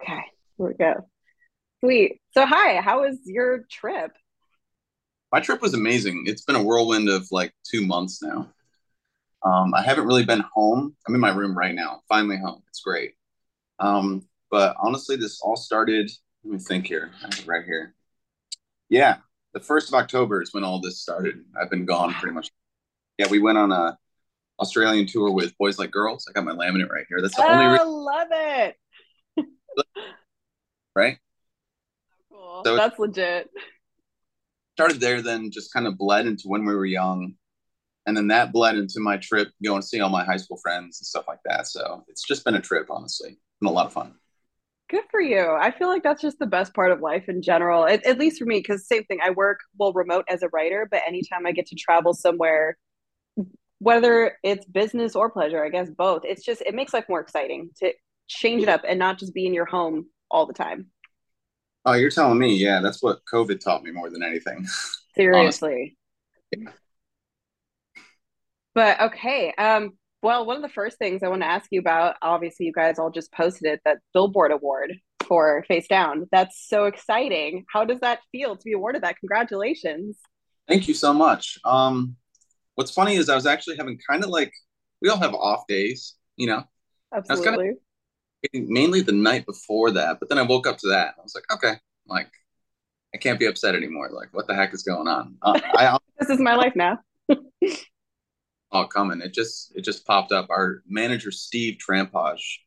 Okay, here we go. Sweet. So, hi, how was your trip? My trip was amazing. It's been a whirlwind of like two months now. Um, I haven't really been home. I'm in my room right now, finally home. It's great. Um, but honestly, this all started. Let me think here. I have it right here. Yeah, the first of October is when all this started. I've been gone pretty much. Yeah, we went on a Australian tour with Boys Like Girls. I got my laminate right here. That's the only I reason, love it. Right? Cool. So That's legit. started there, then just kind of bled into when we were young. And then that bled into my trip, going to see all my high school friends and stuff like that. So it's just been a trip, honestly. It's been a lot of fun. Good for you. I feel like that's just the best part of life in general, at, at least for me, because same thing. I work well remote as a writer, but anytime I get to travel somewhere, whether it's business or pleasure, I guess both, it's just, it makes life more exciting to change it up and not just be in your home all the time. Oh, you're telling me, yeah, that's what COVID taught me more than anything. Seriously. But okay. Um, well, one of the first things I want to ask you about, obviously, you guys all just posted it, that Billboard Award for Face Down. That's so exciting. How does that feel to be awarded that? Congratulations. Thank you so much. Um, what's funny is I was actually having kind of like we all have off days, you know. I was kind of Absolutely. Mainly the night before that, but then I woke up to that. I was like, okay, like I can't be upset anymore. Like, what the heck is going on? Uh, I This is my life now. all coming. It just it just popped up. Our manager Steve Trampage,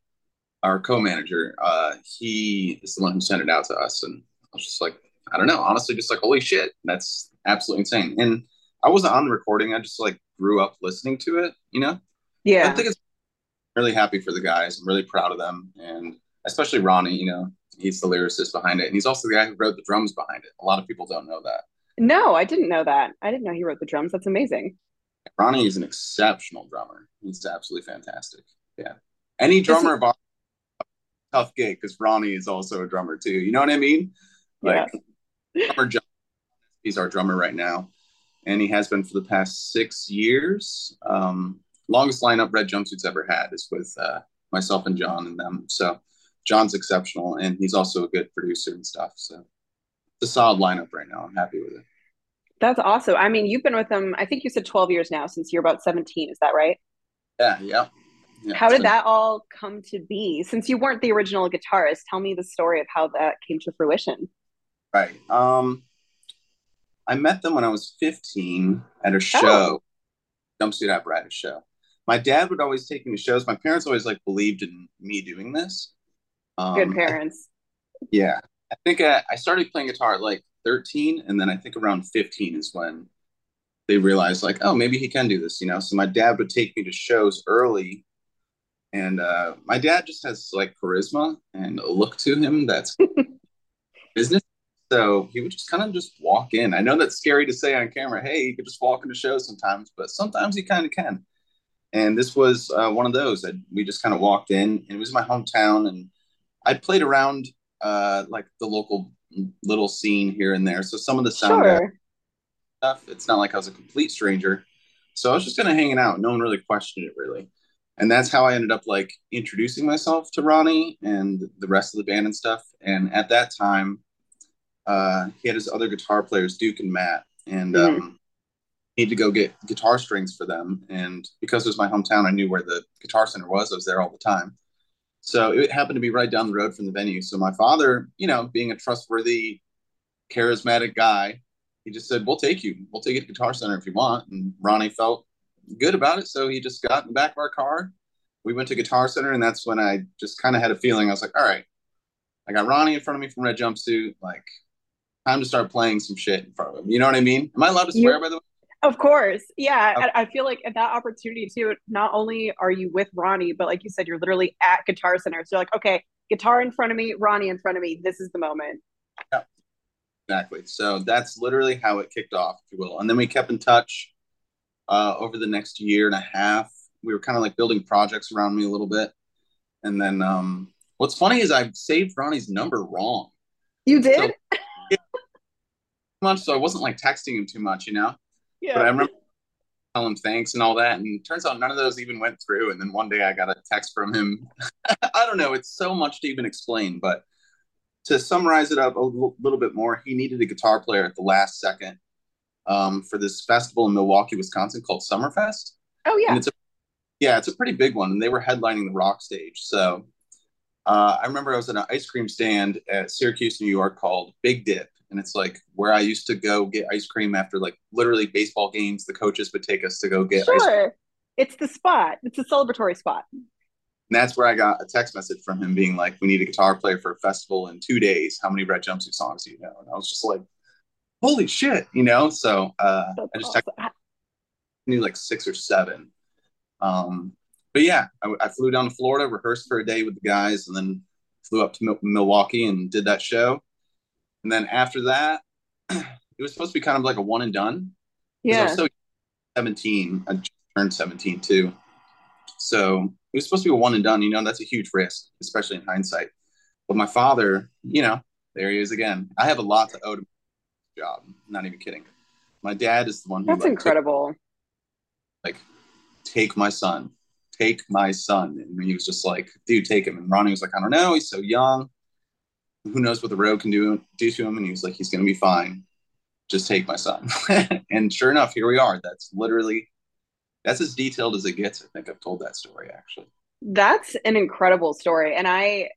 our co-manager, uh, he is the one who sent it out to us, and I was just like, I don't know, honestly, just like holy shit, that's absolutely insane. And I wasn't on the recording. I just like grew up listening to it. You know, Yeah. I think it's really happy for the guys. I'm really proud of them, and especially Ronnie. You know, he's the lyricist behind it, and he's also the guy who wrote the drums behind it. A lot of people don't know that. No, I didn't know that. I didn't know he wrote the drums. That's amazing. Ronnie is an exceptional drummer. He's absolutely fantastic. Yeah. Any he? drummer of ours tough gig because Ronnie is also a drummer too. You know what I mean? Yeah. Like drummer John, he's our drummer right now, and he has been for the past six years. Um, longest lineup Red Jumpsuits ever had is with uh, myself and John and them. So John's exceptional, and he's also a good producer and stuff. So it's a solid lineup right now. I'm happy with it. That's awesome. I mean, you've been with them, I think you said 12 years now since you're about 17. Is that right? Yeah, yeah, yeah. How It's did that all come to be? Since you weren't the original guitarist, tell me the story of how that came to fruition. right. Um, I met them when I was 15 at a show, Oh, show, jumpsuit apparatus show. My dad would always take me to shows. My parents always like believed in me doing this. good Um, I, parents. yeah, I think I, I started playing guitar at like 13, and then I think around 15 is when they realized like, oh, maybe he can do this, you know. So my dad would take me to shows early, and uh, my dad just has like charisma and a look to him that's business. So he would just kind of just walk in. I know that's scary to say on camera. Hey, you could just walk into shows sometimes, but sometimes he kind of can. And this was uh, one of those that we just kind of walked in, and it was my hometown, and I played around uh, like the local little scene here and there. So some of the sound Sure. stuff, it's not like I was a complete stranger. So I was just kind of hanging out. No one really questioned it really. And that's how I ended up like introducing myself to Ronnie and the rest of the band and stuff. And at that time, uh, he had his other guitar players, Duke and Matt, and hmm um, had to go get guitar strings for them. And because it was my hometown, I knew where the guitar center was. I was there all the time. So it happened to be right down the road from the venue. So my father, you know, being a trustworthy, charismatic guy, he just said, "We'll take you. We'll take you to Guitar Center if you want." And Ronnie felt good about it, so he just got in the back of our car. We went to Guitar Center, and that's when I just kind of had a feeling. I was like, "All right, I got Ronnie in front of me from Red Jumpsuit. Like, time to start playing some shit in front of him." You know what I mean? Am I allowed to You, swear? By the way? Of course. Yeah. Okay. I, I feel like at that opportunity too, not only are you with Ronnie, but like you said, you're literally at Guitar Center. So you're like, okay, guitar in front of me, Ronnie in front of me. This is the moment. Yeah, exactly. So that's literally how it kicked off, if you will. And then we kept in touch uh, over the next year and a half. We were kind of like building projects around me a little bit. And then um, what's funny is I saved Ronnie's number wrong. You So did? much, so I wasn't like texting him too much, you know. But I remember tell him thanks and all that. And turns out none of those even went through. And then one day I got a text from him. I don't know. It's so much to even explain, but to summarize it up a little bit more, he needed a guitar player at the last second um, for this festival in Milwaukee, Wisconsin called Summerfest. Oh yeah. And it's a, yeah, it's a pretty big one, and they were headlining the rock stage. So uh, I remember I was at an ice cream stand at Syracuse, New York, called Big Dip, and it's like where I used to go get ice cream after like literally baseball games. The coaches would take us to go get. Sure, it's the spot. It's a celebratory spot. And that's where I got a text message from him being like, "We need a guitar player for a festival in two days. How many Red Jumpsuit songs do you know?" And I was just like, "Holy shit!" You know. So uh, I just awesome. texted, knew like six or seven. Um, but yeah, I, I, flew down to Florida, rehearsed for a day with the guys, and then flew up to Mil- Milwaukee and did that show. And then after that, it was supposed to be kind of like a one and done. Yeah. I was so 17. I just turned 17 too. So it was supposed to be a one and done. You know, that's a huge risk, especially in hindsight. But my father, you know, there he is again. I have a lot to owe to my job. not even kidding. My dad is the one who. That's like, incredible. Took, like, take my son, take my son, and he was just like, dude, take him. And Ronnie was like, I don't know, he's so young. Who knows what the road can do do to him? And he was like, he's gonna be fine. Just take my son. and sure enough, here we are. That's literally that's as detailed as it gets. I think I've told that story actually. That's an incredible story. And I,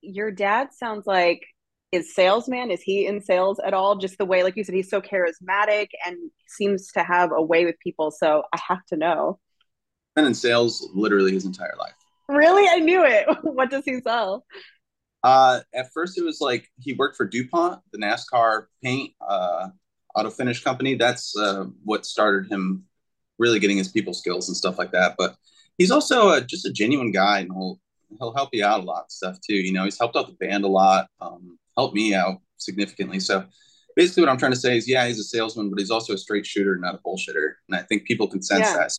your dad sounds like is salesman. Is he in sales at all? Just the way, like you said, he's so charismatic and seems to have a way with people. So I have to know. Been in sales literally his entire life. Really? I knew it. what does he sell? Uh, at first, it was like he worked for DuPont, the NASCAR paint uh, auto finish company. That's uh, what started him really getting his people skills and stuff like that. But he's also a, just a genuine guy, and he'll he'll help you out a lot stuff too. You know, he's helped out the band a lot, um, helped me out significantly. So basically, what I'm trying to say is, yeah, he's a salesman, but he's also a straight shooter, not a bullshitter. And I think people can sense yeah. that.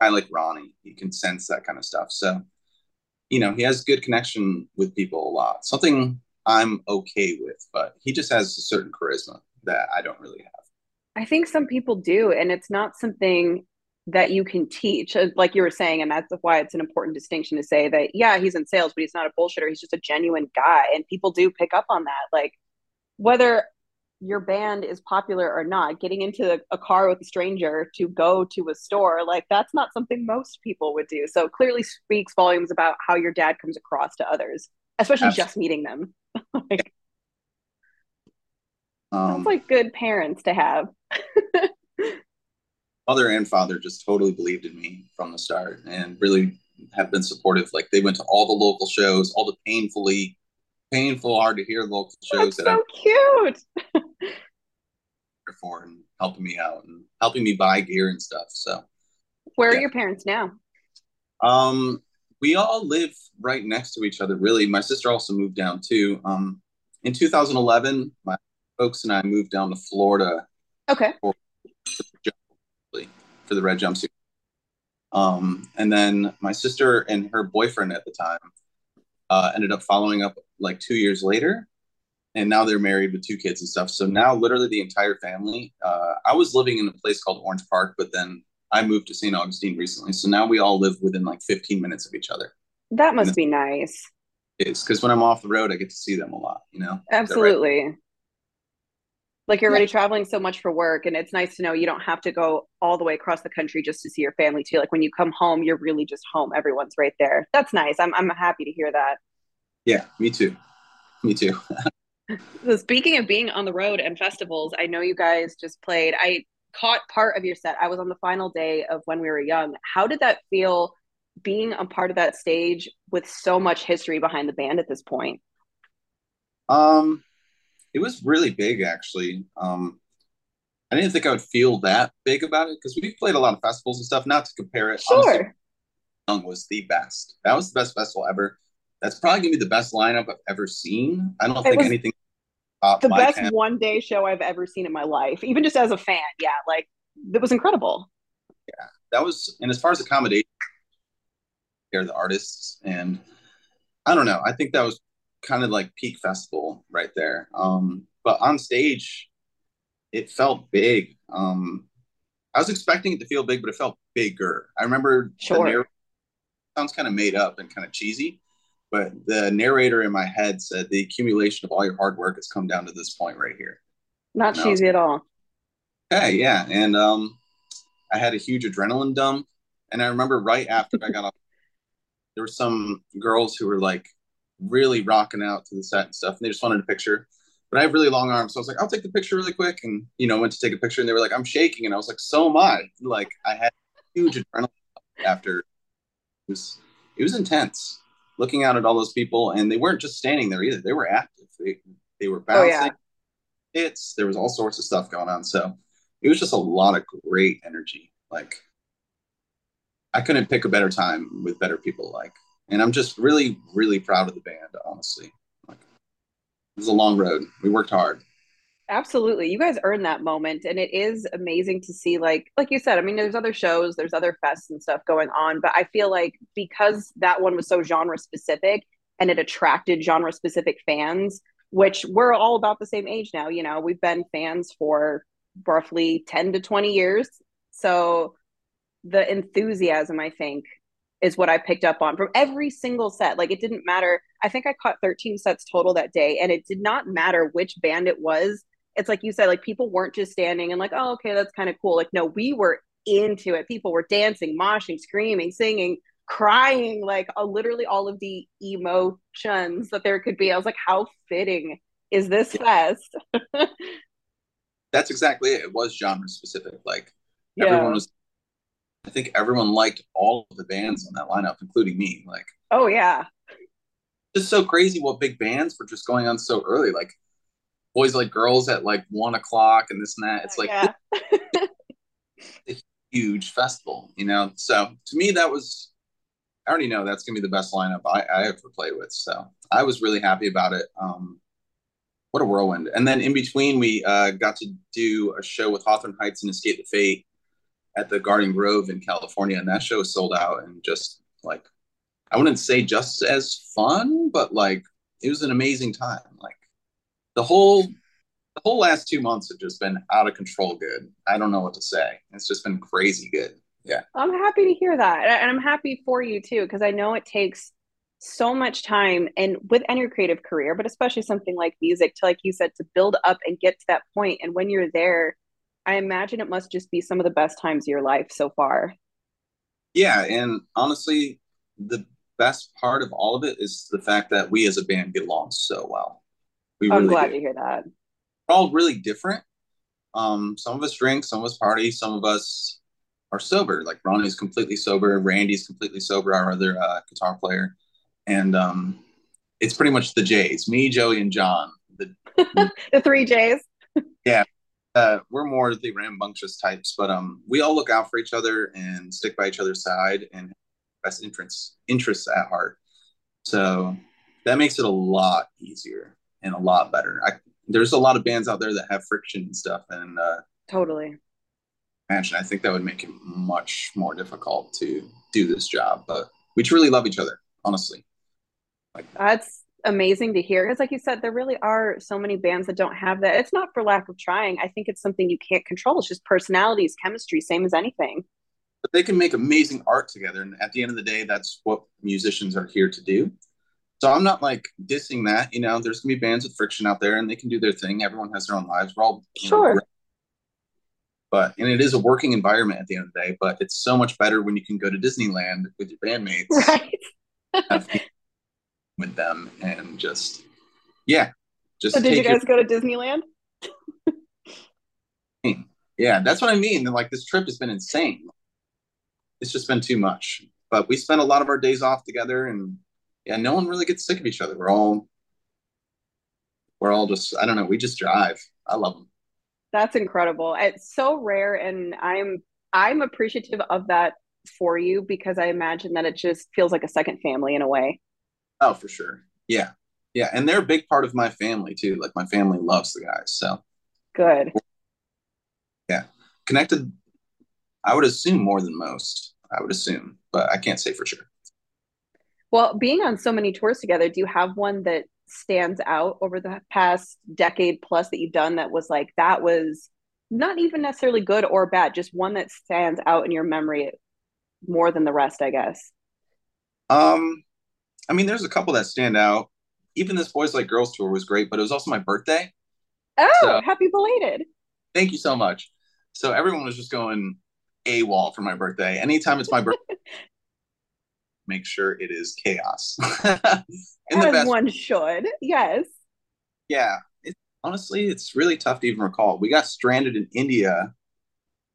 I like Ronnie; he can sense that kind of stuff. So, you know, he has good connection with people a lot. Something I'm okay with, but he just has a certain charisma that I don't really have. I think some people do, and it's not something that you can teach uh, like you were saying and that's why it's an important distinction to say that yeah he's in sales but he's not a bullshitter he's just a genuine guy and people do pick up on that like whether your band is popular or not getting into a car with a stranger to go to a store like that's not something most people would do so clearly speaks volumes about how your dad comes across to others especially Absolutely. just meeting them like um, sounds like good parents to have mother and father just totally believed in me from the start and really have been supportive. Like they went to all the local shows, all the painfully painful, hard to hear local shows That's that so I'm cute. for and helping me out and helping me buy gear and stuff. So where yeah. are your parents now? Um, we all live right next to each other, really. My sister also moved down too. Um, in 2011, my folks and I moved down to Florida. Okay. For for the red jumpsuit. Um, and then my sister and her boyfriend at the time uh, ended up following up like two years later. And now they're married with two kids and stuff. So now, literally, the entire family. Uh, I was living in a place called Orange Park, but then I moved to St. Augustine recently. So now we all live within like 15 minutes of each other. That must be nice. It's because when I'm off the road, I get to see them a lot, you know? Absolutely. Right? like you're already yeah. traveling so much for work and it's nice to know you don't have to go all the way across the country just to see your family too like when you come home you're really just home everyone's right there that's nice i'm, I'm happy to hear that yeah me too me too so speaking of being on the road and festivals i know you guys just played i caught part of your set i was on the final day of when we were young how did that feel being a part of that stage with so much history behind the band at this point um it was really big actually. Um, I didn't think I would feel that big about it because we've played a lot of festivals and stuff. Not to compare it, sure. Young was the best. That was the best festival ever. That's probably gonna be the best lineup I've ever seen. I don't it think anything. The best one day show I've ever seen in my life, even just as a fan. Yeah, like it was incredible. Yeah, that was. And as far as accommodation, here the artists and I don't know. I think that was kind of like peak festival right there. Um, but on stage, it felt big. Um, I was expecting it to feel big, but it felt bigger. I remember sure. sounds kind of made up and kind of cheesy, but the narrator in my head said the accumulation of all your hard work has come down to this point right here. Not and cheesy was, at all. Okay, yeah, and um, I had a huge adrenaline dump, and I remember right after I got off, there were some girls who were like really rocking out to the set and stuff, and they just wanted a picture. But I have really long arms, so I was like, "I'll take the picture really quick," and you know, went to take a picture, and they were like, "I'm shaking," and I was like, "So am I." Like, I had huge adrenaline after. It was it was intense looking out at all those people, and they weren't just standing there either; they were active. They they were bouncing. Oh, yeah. Hits. There was all sorts of stuff going on. So it was just a lot of great energy. Like I couldn't pick a better time with better people. Like, and I'm just really, really proud of the band. Honestly, like it was a long road. We worked hard. Absolutely. You guys earned that moment and it is amazing to see like like you said, I mean there's other shows, there's other fests and stuff going on, but I feel like because that one was so genre specific and it attracted genre specific fans, which we're all about the same age now, you know, we've been fans for roughly 10 to 20 years. So the enthusiasm I think is what I picked up on from every single set. Like it didn't matter. I think I caught 13 sets total that day and it did not matter which band it was. It's like you said like people weren't just standing and like, "Oh, okay, that's kind of cool." Like no, we were into it. People were dancing, moshing, screaming, singing, crying, like uh, literally all of the emotions that there could be. I was like, "How fitting is this fest?" that's exactly it. It was genre specific. Like yeah. everyone was I think everyone liked all of the bands on that lineup, including me. Like Oh yeah. Just so crazy what big bands were just going on so early. Like boys like girls at like one o'clock and this and that. It's like yeah. a huge festival, you know. So to me that was I already know that's gonna be the best lineup I, I ever played with. So I was really happy about it. Um what a whirlwind. And then in between, we uh, got to do a show with Hawthorne Heights and Escape the Fate at the Garden Grove in California. And that show sold out and just like, I wouldn't say just as fun, but like it was an amazing time. Like the whole, the whole last two months have just been out of control good. I don't know what to say. It's just been crazy good. Yeah. I'm happy to hear that. And I'm happy for you too, because I know it takes so much time and with any creative career but especially something like music to like you said to build up and get to that point and when you're there i imagine it must just be some of the best times of your life so far yeah and honestly the best part of all of it is the fact that we as a band get along so well we i'm glad do. to hear that we're all really different um some of us drink some of us party some of us are sober like ronnie's completely sober randy's completely sober our other uh, guitar player and um, it's pretty much the J's, me, Joey, and John. The, the three J's. yeah, uh, we're more the rambunctious types, but um, we all look out for each other and stick by each other's side and best interests interests at heart. So that makes it a lot easier and a lot better. I, there's a lot of bands out there that have friction and stuff, and uh, totally. Imagine, I think that would make it much more difficult to do this job, but we truly love each other, honestly. Like that's amazing to hear because like you said there really are so many bands that don't have that it's not for lack of trying i think it's something you can't control it's just personalities chemistry same as anything but they can make amazing art together and at the end of the day that's what musicians are here to do so i'm not like dissing that you know there's gonna be bands with friction out there and they can do their thing everyone has their own lives we're all sure. know, but and it is a working environment at the end of the day but it's so much better when you can go to disneyland with your bandmates. Right. With them and just yeah just so did you guys your... go to disneyland? Yeah that's what i mean like this trip has been insane. It's just been too much but we spent a lot of our days off together and yeah no one really gets sick of each other we're all we're all just i don't know we just drive i love them that's incredible it's so rare and i'm i'm appreciative of that for you because i imagine that it just feels like a second family in a way Oh, for sure. Yeah. Yeah. And they're a big part of my family too. Like my family loves the guys. So good. Yeah. Connected, I would assume more than most. I would assume, but I can't say for sure. Well, being on so many tours together, do you have one that stands out over the past decade plus that you've done that was like, that was not even necessarily good or bad, just one that stands out in your memory more than the rest, I guess. Um, I mean, there's a couple that stand out. Even this Boys Like Girls tour was great, but it was also my birthday. Oh, so, happy belated. Thank you so much. So everyone was just going AWOL for my birthday. Anytime it's my birthday, make sure it is chaos. In the best one should, yes. Yeah. It, honestly, it's really tough to even recall. We got stranded in India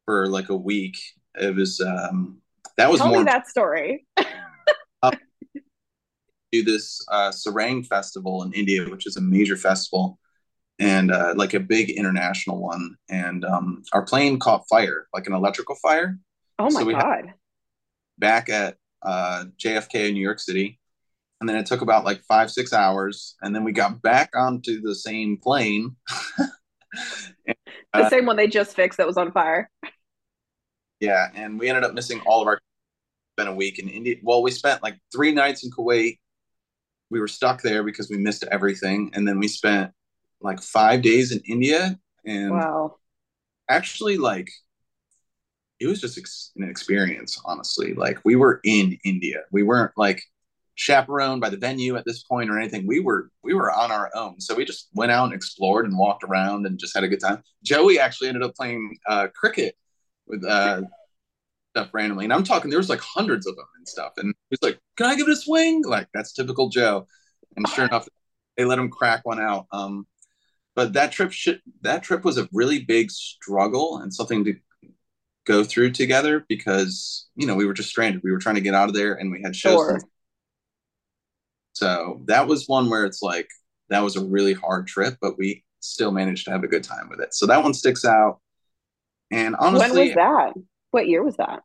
for like a week. It was um that was Tell more me that story. uh, do this uh, Saarang festival in India, which is a major festival and uh, like a big international one. And um, our plane caught fire, like an electrical fire. Oh my so god! Back at uh, JFK in New York City, and then it took about like five six hours, and then we got back onto the same plane. and, the uh, same one they just fixed that was on fire. Yeah, and we ended up missing all of our. Been a week in India. Well, we spent like three nights in Kuwait. We were stuck there because we missed everything, and then we spent like five days in India, and wow, actually, like it was just ex- an experience. Honestly, like we were in India. We weren't like chaperoned by the venue at this point or anything. We were we were on our own. So we just went out and explored and walked around and just had a good time. Joey actually ended up playing uh, cricket with uh, stuff randomly, and I'm talking there was like hundreds of them and stuff. And he's like, "Can I give it a swing?" Like that's typical Joe. And sure enough, they let him crack one out. Um, but that trip should, that trip was a really big struggle and something to go through together because you know we were just stranded we were trying to get out of there and we had shows sure. so that was one where it's like that was a really hard trip but we still managed to have a good time with it so that one sticks out and honestly when was that what year was that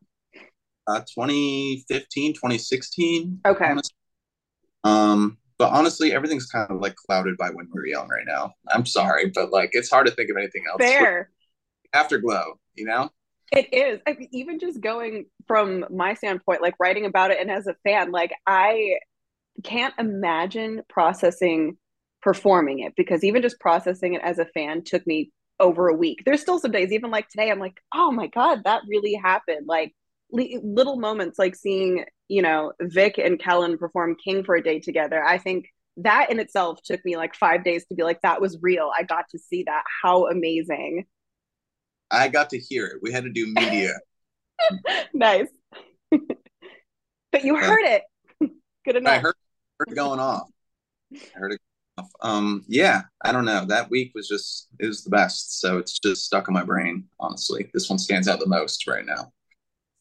uh 2015 2016 okay honestly. um but honestly, everything's kind of like clouded by when we were young right now. I'm sorry, but like it's hard to think of anything else. Fair. Afterglow, you know? It is. I mean, even just going from my standpoint, like writing about it and as a fan, like I can't imagine processing performing it because even just processing it as a fan took me over a week. There's still some days, even like today, I'm like, oh my God, that really happened. Like little moments like seeing you know, Vic and Kellin perform King for a day together. I think that in itself took me like five days to be like, that was real. I got to see that. How amazing. I got to hear it. We had to do media. nice. but you heard it. Good enough. I heard, heard it going off. I heard it. Um, yeah, I don't know. That week was just it was the best. So it's just stuck in my brain, honestly. This one stands out the most right now.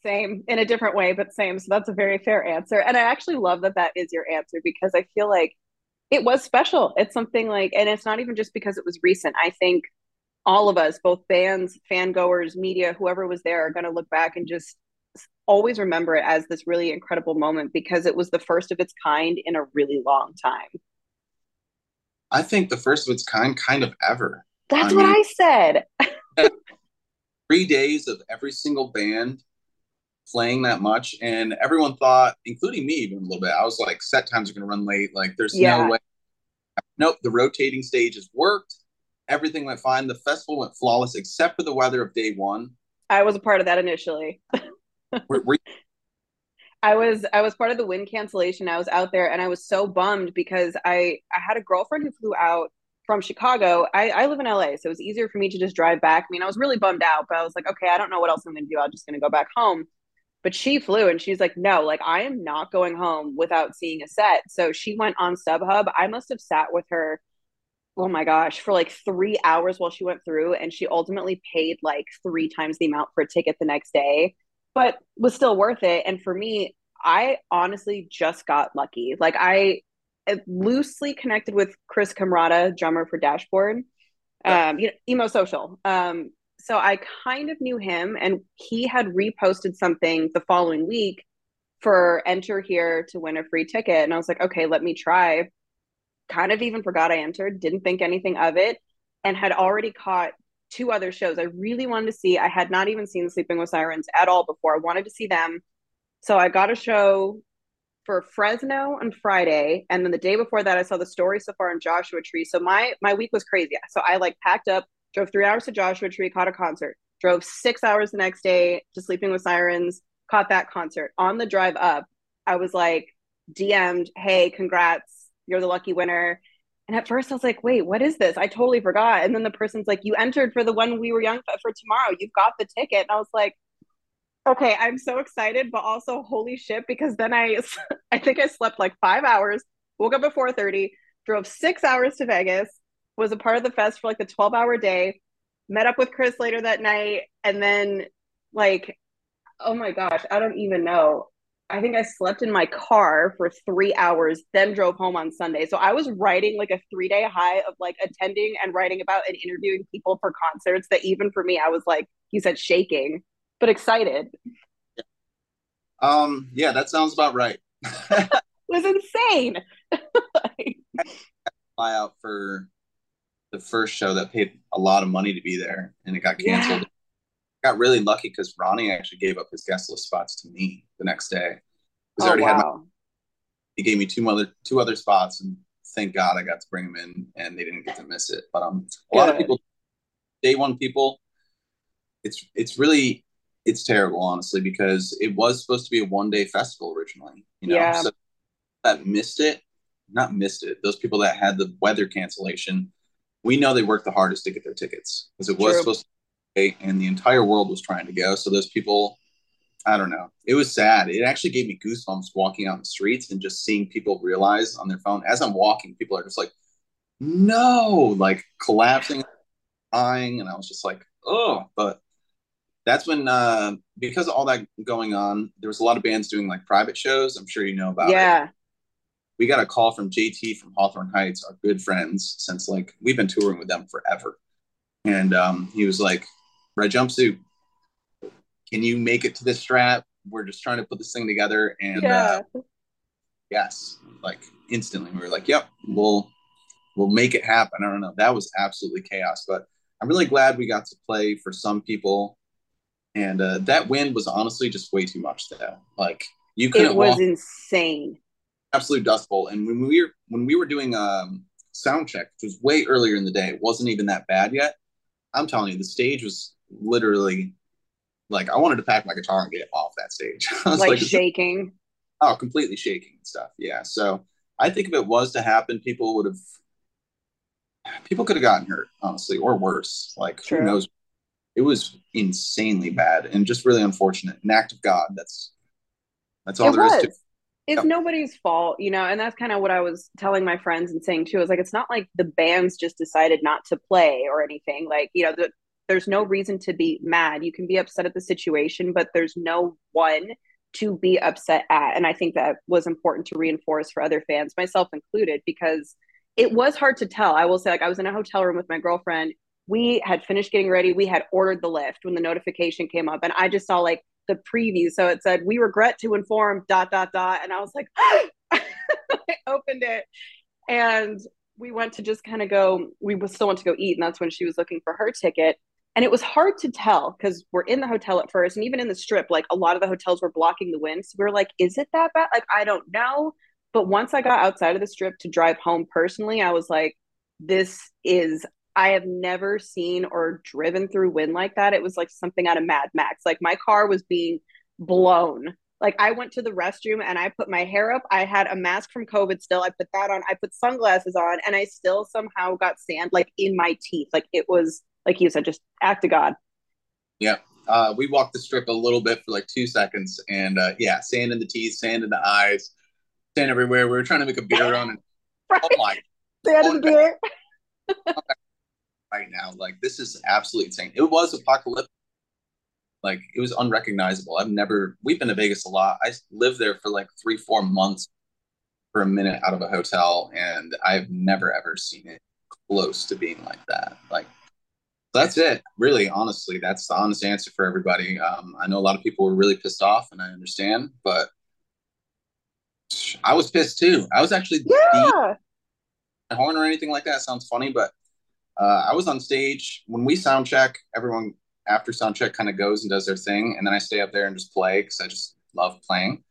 Same in a different way, but same. So that's a very fair answer. And I actually love that that is your answer because I feel like it was special. It's something like, and it's not even just because it was recent. I think all of us, both fans, fan goers, media, whoever was there, are going to look back and just always remember it as this really incredible moment because it was the first of its kind in a really long time. I think the first of its kind, kind of ever. That's I what mean, I said. three days of every single band playing that much. And everyone thought, including me even a little bit, I was like, set times are going to run late. Like, there's yeah. no way. Nope, the rotating stage has worked. Everything went fine. The festival went flawless, except for the weather of day one. I was a part of that initially. were, were I was I was part of the wind cancellation. I was out there and I was so bummed because I I had a girlfriend who flew out from Chicago. I, I live in LA, so it was easier for me to just drive back. I mean, I was really bummed out, but I was like, okay, I don't know what else I'm gonna do. I'm just gonna go back home but she flew and she's like no like i am not going home without seeing a set so she went on StubHub i must have sat with her oh my gosh for like three hours while she went through and she ultimately paid like three times the amount for a ticket the next day but was still worth it and for me i honestly just got lucky like i loosely connected with chris Kamrada, drummer for dashboard um you know emo social um so I kind of knew him, and he had reposted something the following week for enter here to win a free ticket. And I was like, okay, let me try. Kind of even forgot I entered, didn't think anything of it, and had already caught two other shows I really wanted to see. I had not even seen Sleeping with Sirens at all before. I wanted to see them. So I got a show for Fresno on Friday, and then the day before that, I saw the story so far in Joshua Tree. So my my week was crazy. So I like packed up, drove three hours to Joshua Tree, caught a concert, drove six hours the next day to Sleeping with Sirens, caught that concert. On the drive up, I was like, DM'd, hey, congrats, you're the lucky winner. And at first I was like, wait, what is this? I totally forgot. And then the person's like, you entered for the one we were young for tomorrow. You've got the ticket. And I was like, okay, I'm so excited, but also holy shit, because then I I think I slept like five hours, woke up at 4:30, drove six hours to Vegas, was a part of the fest for like the 12 hour day, met up with Chris later that night, and then like, oh my gosh, I don't even know. I think I slept in my car for three hours, then drove home on Sunday. So I was writing like a three day high of like attending and writing about and interviewing people for concerts that even for me, I was like, you said shaking, but excited. Um, yeah, that sounds about right. it was insane. Fly out for the first show that paid a lot of money to be there and it got canceled. Yeah got really lucky because Ronnie actually gave up his guest list spots to me the next day. Oh, already wow. had my, he gave me two other two other spots, and thank God I got to bring them in, and they didn't get to miss it. But um, a Good. lot of people, day one people, it's it's really it's terrible honestly because it was supposed to be a one day festival originally. You know, yeah. so that missed it, not missed it. Those people that had the weather cancellation, we know they worked the hardest to get their tickets because it was True. supposed to and the entire world was trying to go. So those people, I don't know, it was sad. It actually gave me goosebumps walking out in the streets and just seeing people realize on their phone as I'm walking, people are just like, no, like collapsing, crying, and I was just like, oh, but that's when uh, because of all that going on, there was a lot of bands doing like private shows. I'm sure you know about yeah. It. We got a call from JT from Hawthorne Heights, our good friends since like we've been touring with them forever. And um, he was like, red jumpsuit. Can you make it to this strap? We're just trying to put this thing together. And yeah. uh, yes, like instantly, we were like, yep, we'll we'll make it happen. I don't know. That was absolutely chaos, but I'm really glad we got to play for some people. And uh, that wind was honestly just way too much though. Like you couldn't. It was walk. insane. Absolute dust bowl. And when we were when we were doing um, sound check, which was way earlier in the day, it wasn't even that bad yet. I'm telling you, the stage was literally like I wanted to pack my guitar and get off that stage. like, like, shaking. Oh, completely shaking and stuff. Yeah. So I think if it was to happen, people would have people could have gotten hurt, honestly, or worse. Like True. who knows? It was insanely bad and just really unfortunate. An act of God. That's that's all it there was. is to it's nobody's fault, you know, and that's kind of what I was telling my friends and saying too. Is like it's not like the bands just decided not to play or anything. Like you know, the, there's no reason to be mad. You can be upset at the situation, but there's no one to be upset at. And I think that was important to reinforce for other fans, myself included, because it was hard to tell. I will say, like, I was in a hotel room with my girlfriend. We had finished getting ready. We had ordered the Lyft when the notification came up, and I just saw like the preview. So it said, "We regret to inform." Dot dot dot, and I was like, I opened it, and we went to just kind of go. We still want to go eat, and that's when she was looking for her ticket. And it was hard to tell because we're in the hotel at first, and even in the strip, like a lot of the hotels were blocking the wind. So we were like, is it that bad? Like, I don't know. But once I got outside of the strip to drive home personally, I was like, this is, I have never seen or driven through wind like that. It was like something out of Mad Max. Like my car was being blown. Like I went to the restroom and I put my hair up. I had a mask from COVID still. I put that on. I put sunglasses on and I still somehow got sand like in my teeth. Like it was like you said, just act to God. Yeah. Uh, we walked the strip a little bit for like two seconds, and uh, yeah, sand in the teeth, sand in the eyes, sand everywhere. We were trying to make a beer run, and right. oh my, sand in the beer. right now, like this is absolutely insane. It was apocalyptic. Like it was unrecognizable. I've never. We've been to Vegas a lot. I lived there for like three, four months for a minute out of a hotel, and I've never ever seen it close to being like that. Like that's it. Really, honestly, that's the honest answer for everybody. Um, I know a lot of people were really pissed off, and I understand, but I was pissed too. I was actually yeah. Horn or anything like that sounds funny, but uh, I was on stage when we sound check. Everyone after sound check kind of goes and does their thing, and then I stay up there and just play because I just love playing.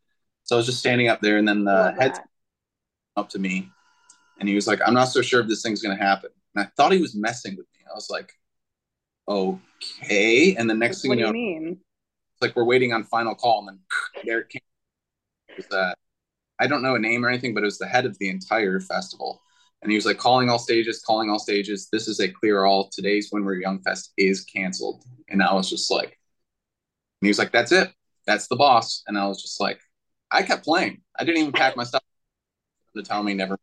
So I was just standing up there, and then the head up to me, and he was like, "I'm not so sure if this thing's gonna happen." And I thought he was messing with me. I was like, okay. And the next thing What do you know, mean? it's like we're waiting on final call, and then there came. Uh, I don't know a name or anything, but it was the head of the entire festival. And he was like calling all stages, calling all stages. This is a clear all. Today's When We're Young Fest is canceled. And I was just like, and he was like, that's it. That's the boss. And I was just like, I kept playing. I didn't even pack my stuff to tell me never.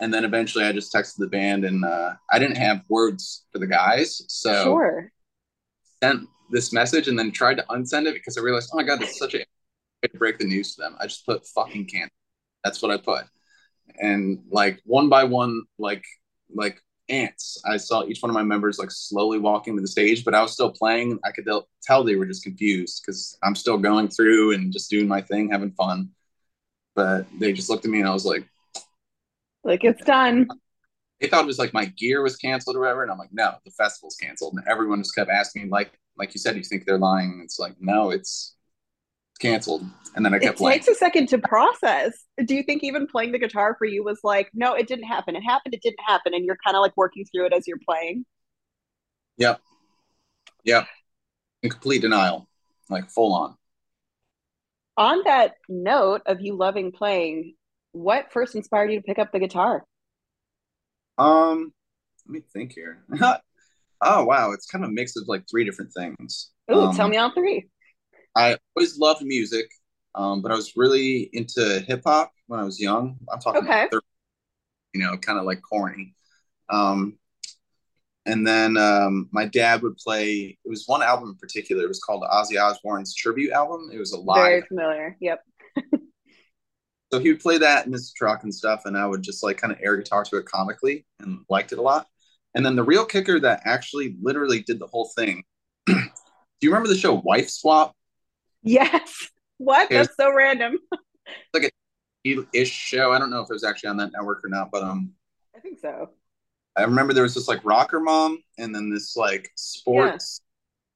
And then eventually I just texted the band and uh, I didn't have words for the guys. So Sure. sent this message and then tried to unsend it because I realized, oh my God, this is such a way to break the news to them. I just put fucking can't. That's what I put. And like one by one, like like ants, I saw each one of my members like slowly walking to the stage, but I was still playing. I could tell they were just confused because I'm still going through and just doing my thing, having fun. But they just looked at me and I was like, Like it's done. they thought it was like my gear was canceled or whatever. And I'm like, no, the festival's canceled. And everyone just kept asking me, like, like you said, you think they're lying? It's like, no, it's canceled. And then I kept like It playing. takes a second to process. Do you think even playing the guitar for you was like, no, it didn't happen. It happened, it didn't happen. And you're kind of like working through it as you're playing? Yep. Yep. In complete denial, like full on. On that note of you loving playing, what first inspired you to pick up the guitar? Um, let me think here. oh wow, it's kind of a mix of like three different things. Oh, Um, tell me all three. I always loved music, um, but I was really into hip hop when I was young. I'm talking Okay. 30, you know, kind of like corny. Um, and then um, my dad would play. It was one album in particular. It was called Ozzy Osbourne's tribute album. It was a live. Very familiar. Yep. So he would play that in his truck and stuff, and I would just like kind of air guitar to it comically and liked it a lot. And then the real kicker that actually literally did the whole thing. Do you remember the show Wife Swap? Yes. What? It That's so random. like a ish show. I don't know if it was actually on that network or not, but um, I think so. I remember there was this like rocker mom and then this like Yeah. sports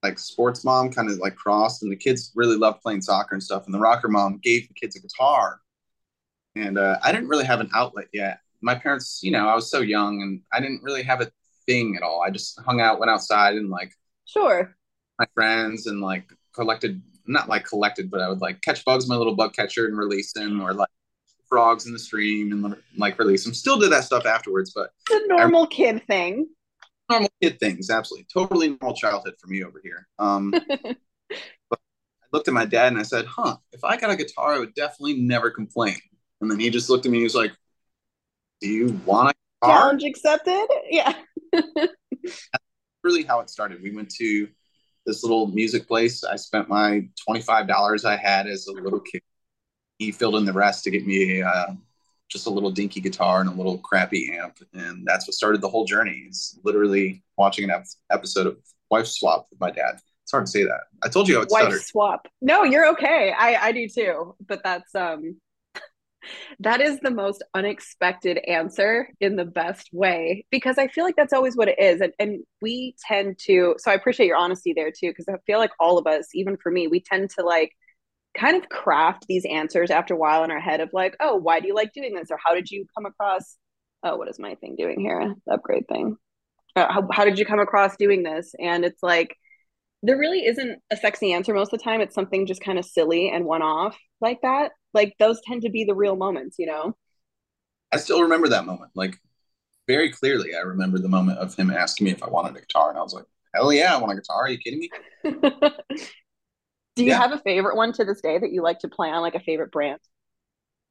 like sports mom kind of like crossed, and the kids really loved playing soccer and stuff. And the rocker mom gave the kids a guitar, and uh, I didn't really have an outlet yet. My parents, you know, I was so young and I didn't really have a thing at all. I just hung out, went outside, and like Sure. my friends and like collected not like collected but i would like catch bugs in my little bug catcher and release them or like frogs in the stream and like release them still did that stuff afterwards but The normal kid thing. normal kid things absolutely totally normal childhood for me over here um but i looked at my dad and i said huh if i got a guitar i would definitely never complain and then he just looked at me he was like do you want a guitar Challenge accepted. Yeah. really how it started. We went to this little music place. I spent my $25 I had as a little kid. He filled in the rest to get me uh, just a little dinky guitar and a little crappy amp. And that's what started the whole journey. It's literally watching an ep- episode of Wife Swap with my dad. It's hard to say that. I told you I would Wife stutter. swap. No, you're okay. I I do too. But that's um that is the most unexpected answer in the best way because I feel like that's always what it is. And and we tend to so I appreciate your honesty there too because I feel like all of us, even for me, we tend to like kind of craft these answers after a while in our head of like, oh, why do you like doing this? Or how did you come across oh, what is my thing doing here? Upgrade thing. Uh, how, how did you come across doing this? And it's like there really isn't a sexy answer most of the time. It's something just kind of silly and one off like that. Like those tend to be the real moments, you know? I still remember that moment. Like very clearly, I remember the moment of him asking me if I wanted a guitar. And I was like, hell yeah, I want a guitar. Are you kidding me? Do you Yeah. have a favorite one to this day that you like to play on, like a favorite brand?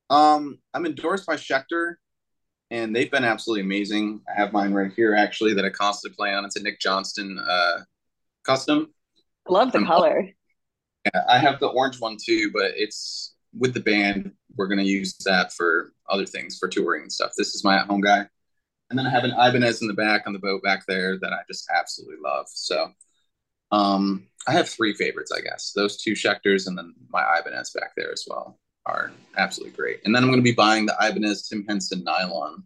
Um, I'm endorsed by Schecter, and they've been absolutely amazing. I have mine right here actually that I constantly play on. It's a Nick Johnston uh, custom. Love the Um, color. Yeah, I have the orange one too, but it's with the band. We're gonna use that for other things for touring and stuff. This is my at-home guy, and then I have an Ibanez in the back on the boat back there that I just absolutely love. So, um, I have three favorites, I guess. Those two Schecters and then my Ibanez back there as well are absolutely great. And then I'm gonna be buying the Ibanez Tim Henson nylon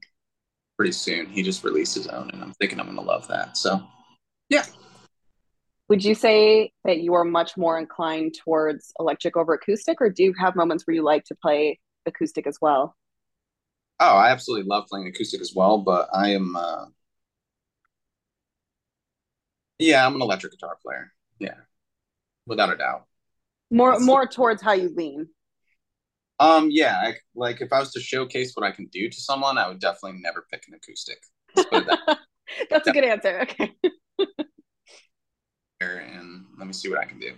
pretty soon. He just released his own, and I'm thinking I'm gonna love that. So, yeah. Would you say that you are much more inclined towards electric over acoustic, or do you have moments where you like to play acoustic as well? Oh, I absolutely love playing acoustic as well, but I am uh, Yeah, I'm an electric guitar player. Yeah, without a doubt. More That's the, more towards how you lean. um yeah, I, like if I was to showcase what I can do to someone, I would definitely never pick an acoustic. That That's a good answer. Okay. Way, and let me see what I can do.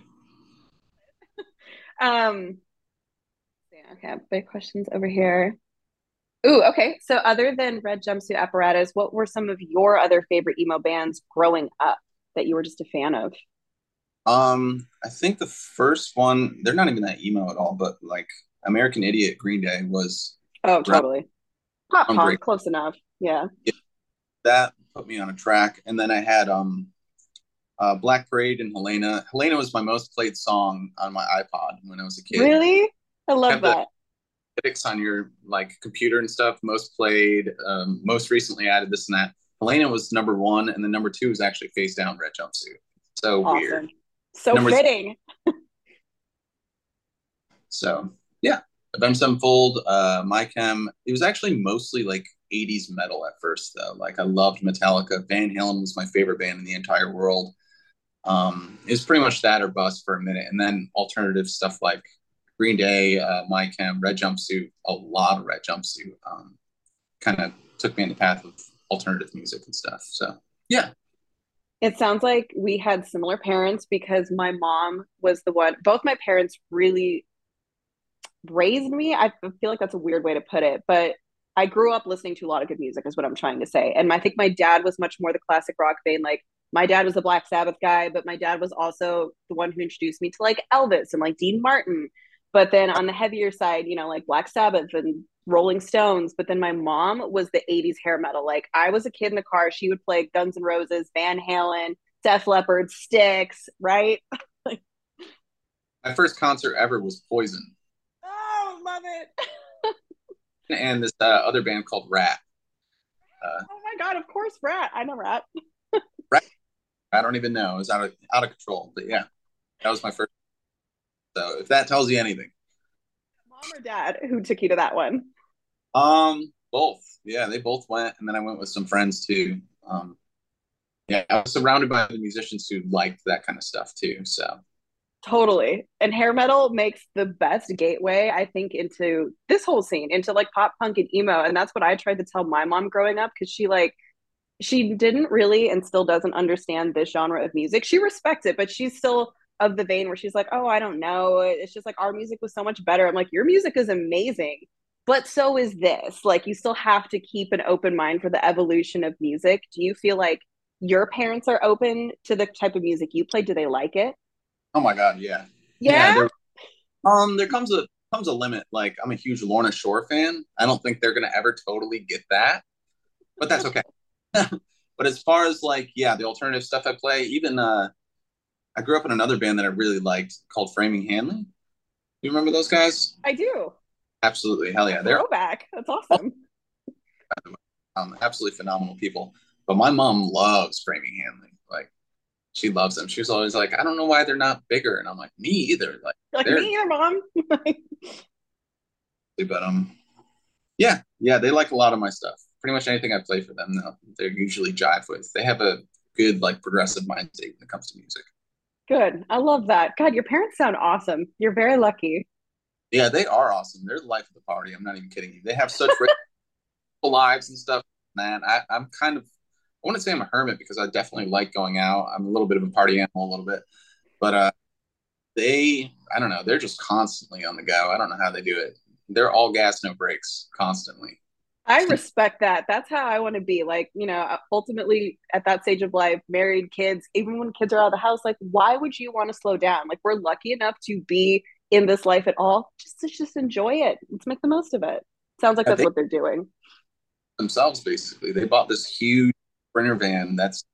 Um yeah, okay, big questions over here. Ooh, okay. So other than Red Jumpsuit Apparatus, what were some of your other favorite emo bands growing up that you were just a fan of? Um, I think the first one, they're not even that emo at all, but like American Idiot Green Day was Oh, totally. Pop punk, close enough. Yeah. Yeah. That put me on a track. And then I had um uh Black Parade and Helena. Helena was my most played song on my iPod when I was a kid. Really? I love that. lyrics on your like computer and stuff, most played, um, most recently added this and that. Helena was number one, and the number two is actually Face Down Red Jumpsuit. So weird. So Number fitting. so yeah. Avenged Sevenfold, uh, My Chem. It was actually mostly like 80s metal at first, though. Like I loved Metallica. Van Halen was my favorite band in the entire world. Um, it was pretty much that or bust for a minute, and then alternative stuff like Green Day, uh, My Chem, Red Jumpsuit, a lot of Red Jumpsuit. Um, kind of took me in the path of alternative music and stuff. So yeah, It sounds like we had similar parents because my mom was the one, both my parents really raised me. I feel like that's a weird way to put it, but I grew up listening to a lot of good music, is what I'm trying to say. And I think my dad was much more the classic rock vein. Like my dad was a Black Sabbath guy, but my dad was also the one who introduced me to like Elvis and like Dean Martin. But then on the heavier side, you know, like Black Sabbath and Rolling Stones. But then my mom was the 80s hair metal. Like I was a kid in the car, she would play Guns N' Roses, Van Halen, Def Leppard, Styx, right? my first concert ever was Poison, Oh, love it. and this uh, other band called Ratt. Uh, Oh my god, of course, Ratt. I know Ratt. Ratt. I don't even know. It was out of out of control, but yeah, that was my first. So if that tells you anything, Mom or dad who took you to that one? um, both. Yeah, they both went, and then I went with some friends too. Um, yeah, I was surrounded by the musicians who liked that kind of stuff too. So Totally. And hair metal makes the best gateway, I think, into this whole scene, into like pop punk and emo. And that's what I tried to tell my mom growing up because she like she didn't really and still doesn't understand this genre of music. She respects it, but she's still of the vein where she's like, "Oh, I don't know. It's just like our music was so much better." I'm like, "Your music is amazing." But so is this. Like you still have to keep an open mind for the evolution of music. Do you feel like your parents are open to the type of music you play? Do they like it? oh my god, yeah, yeah. Yeah. Um there comes a comes a limit. Like I'm a huge Lorna Shore fan. I don't think they're gonna ever totally get that, but that's okay. but as far as like yeah, the alternative stuff I play, even uh I grew up in another band that I really liked called Framing Hanley. You remember those guys? I do. Absolutely, hell yeah, they're Throwback. That's awesome. um, absolutely phenomenal people. But my mom loves Framing Hanley. Like she loves them. She was always like, I don't know why they're not bigger, and I'm like, me either. Like Like me either, mom. but um, yeah, yeah, they like a lot of my stuff. Pretty much anything I play for them, though, they're usually jive with. They have a good like progressive mindset when it comes to music. Good. I love that. God, your parents sound awesome. You're very lucky. Yeah, they are awesome. They're the life of the party. I'm not even kidding you. They have such great lives and stuff. Man, I, I'm kind of I wouldn't say I'm a hermit because I definitely like going out. I'm a little bit of a party animal, a little bit, but uh, they I don't know. They're just constantly on the go. I don't know how they do it. They're all gas, no brakes, constantly. I respect that. That's how I want to be. Like, you know, ultimately at that stage of life, married, kids, even when kids are out of the house, like, why would you want to slow down? Like, we're lucky enough to be in this life at all. Just to just enjoy it. Let's make the most of it. Sounds like that's what they're doing. themselves basically. They bought this huge sprinter van that's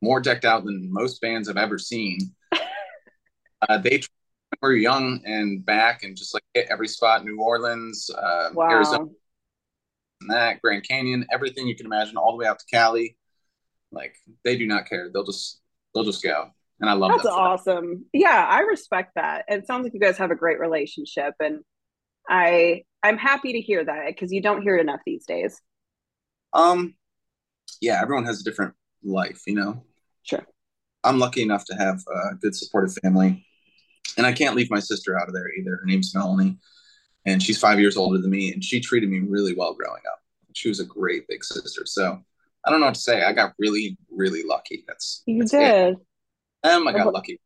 more decked out than most vans I've ever seen. Uh, they were young and back and just like hit every spot New Orleans, uh, Arizona, Wow. And that, Grand Canyon, everything you can imagine, all the way out to Cali. Like they do not care. They'll just they'll just go. And I love That's that awesome. Yeah, I respect that. It sounds like you guys have a great relationship and I I'm happy to hear that because you don't hear it enough these days. Um, yeah, everyone has a different life, you know. Sure. I'm lucky enough to have a good supportive family, and I can't leave my sister out of there either. Her name's Melanie, and she's five years older than me, and she treated me really well growing up. She was a great big sister. So I don't know what to say. I got really, really lucky. That's you that's did. It. Um, I got lucky,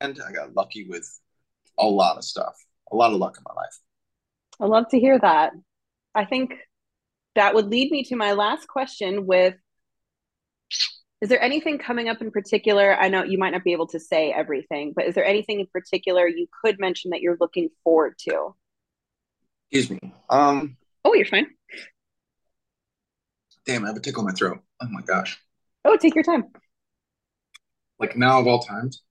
and I got lucky with a lot of stuff. A lot of luck in my life. I love to hear that. I think that would lead me to my last question with is there anything coming up in particular? I know you might not be able to say everything, but is there anything in particular you could mention that you're looking forward to? Excuse me. Um. Oh, you're fine. Damn, I have a tickle in my throat. Oh my gosh. Oh, take your time. Like now of all times.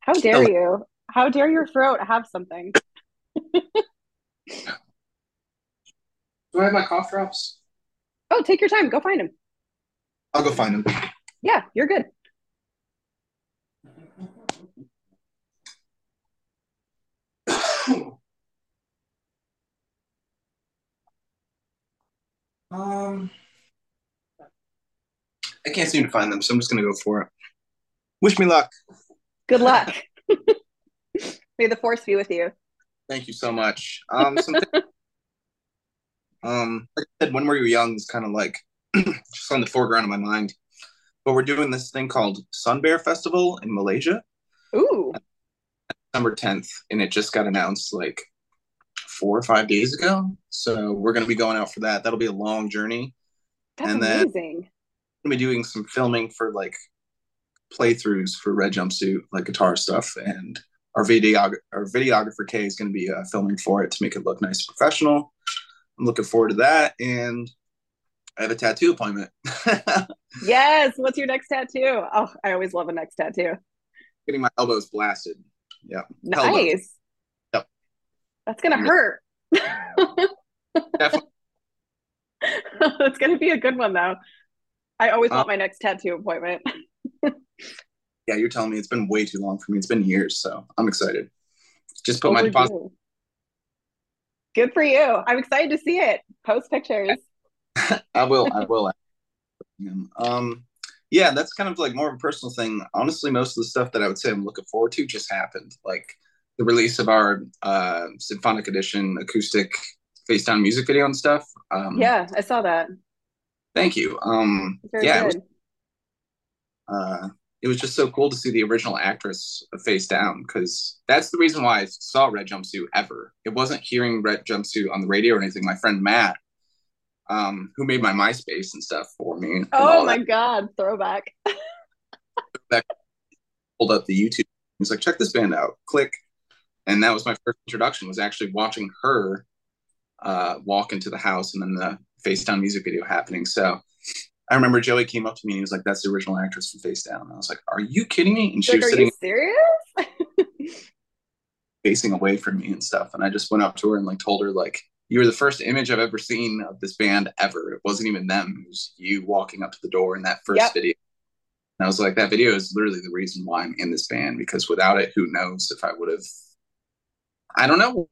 How dare oh. you? How dare your throat have something? Do I have my cough drops? Oh, take your time. Go find them. I'll go find them. Yeah, you're good. Um, I can't seem to find them, so I'm just gonna go for it. Wish me luck. Good luck. May the force be with you. Thank you so much. Um, something, um, like I said, when we were young, it's kind of like just on the foreground of my mind. But we're doing this thing called Sun Bear Festival in Malaysia. Ooh. December 10th, and it just got announced like four or five days ago. So we're going to be going out for that. That'll be a long journey. That's and amazing. Then going to be doing some filming for like playthroughs for Red Jumpsuit, like guitar stuff. And our video our videographer Kay is going to be uh, filming for it to make it look nice and professional. I'm looking forward to that. And I have a tattoo appointment. yes. What's your next tattoo? Oh, I always love a next tattoo. Getting my elbows blasted. Yeah. Nice. Elbows. That's gonna hurt. Definitely. it's gonna be a good one though. I always want um, my next tattoo appointment. yeah, you're telling me it's been way too long for me. It's been years, so I'm excited. Just put my deposit. Good for you. I'm excited to see it. Post pictures. I will. I will. Um, yeah, that's kind of like more of a personal thing. Honestly, most of the stuff that I would say I'm looking forward to just happened. Like the release of our uh, symphonic edition acoustic face down music video and stuff. Um, yeah, I saw that. Thank you. Um, yeah, it was, uh, it was just so cool to see the original actress face down because that's the reason why I saw Red Jumpsuit ever. It wasn't hearing Red Jumpsuit on the radio or anything. My friend Matt um, who made my MySpace and stuff for me. Oh my that. god, throwback. that pulled up the YouTube. He's like, check this band out. Click, and that was my first introduction. Was actually watching her uh, walk into the house, and then the Facedown music video happening. So I remember Joey came up to me and he was like, "That's the original actress from Facedown." And I was like, "Are you kidding me?" And she like, was sitting serious, facing away from me and stuff. And I just went up to her and like told her like, you were the first image I've ever seen of this band ever. It wasn't even them. It was you walking up to the door in that first yep. video. And I was like, that video is literally the reason why I'm in this band because without it, who knows if I would have, I don't know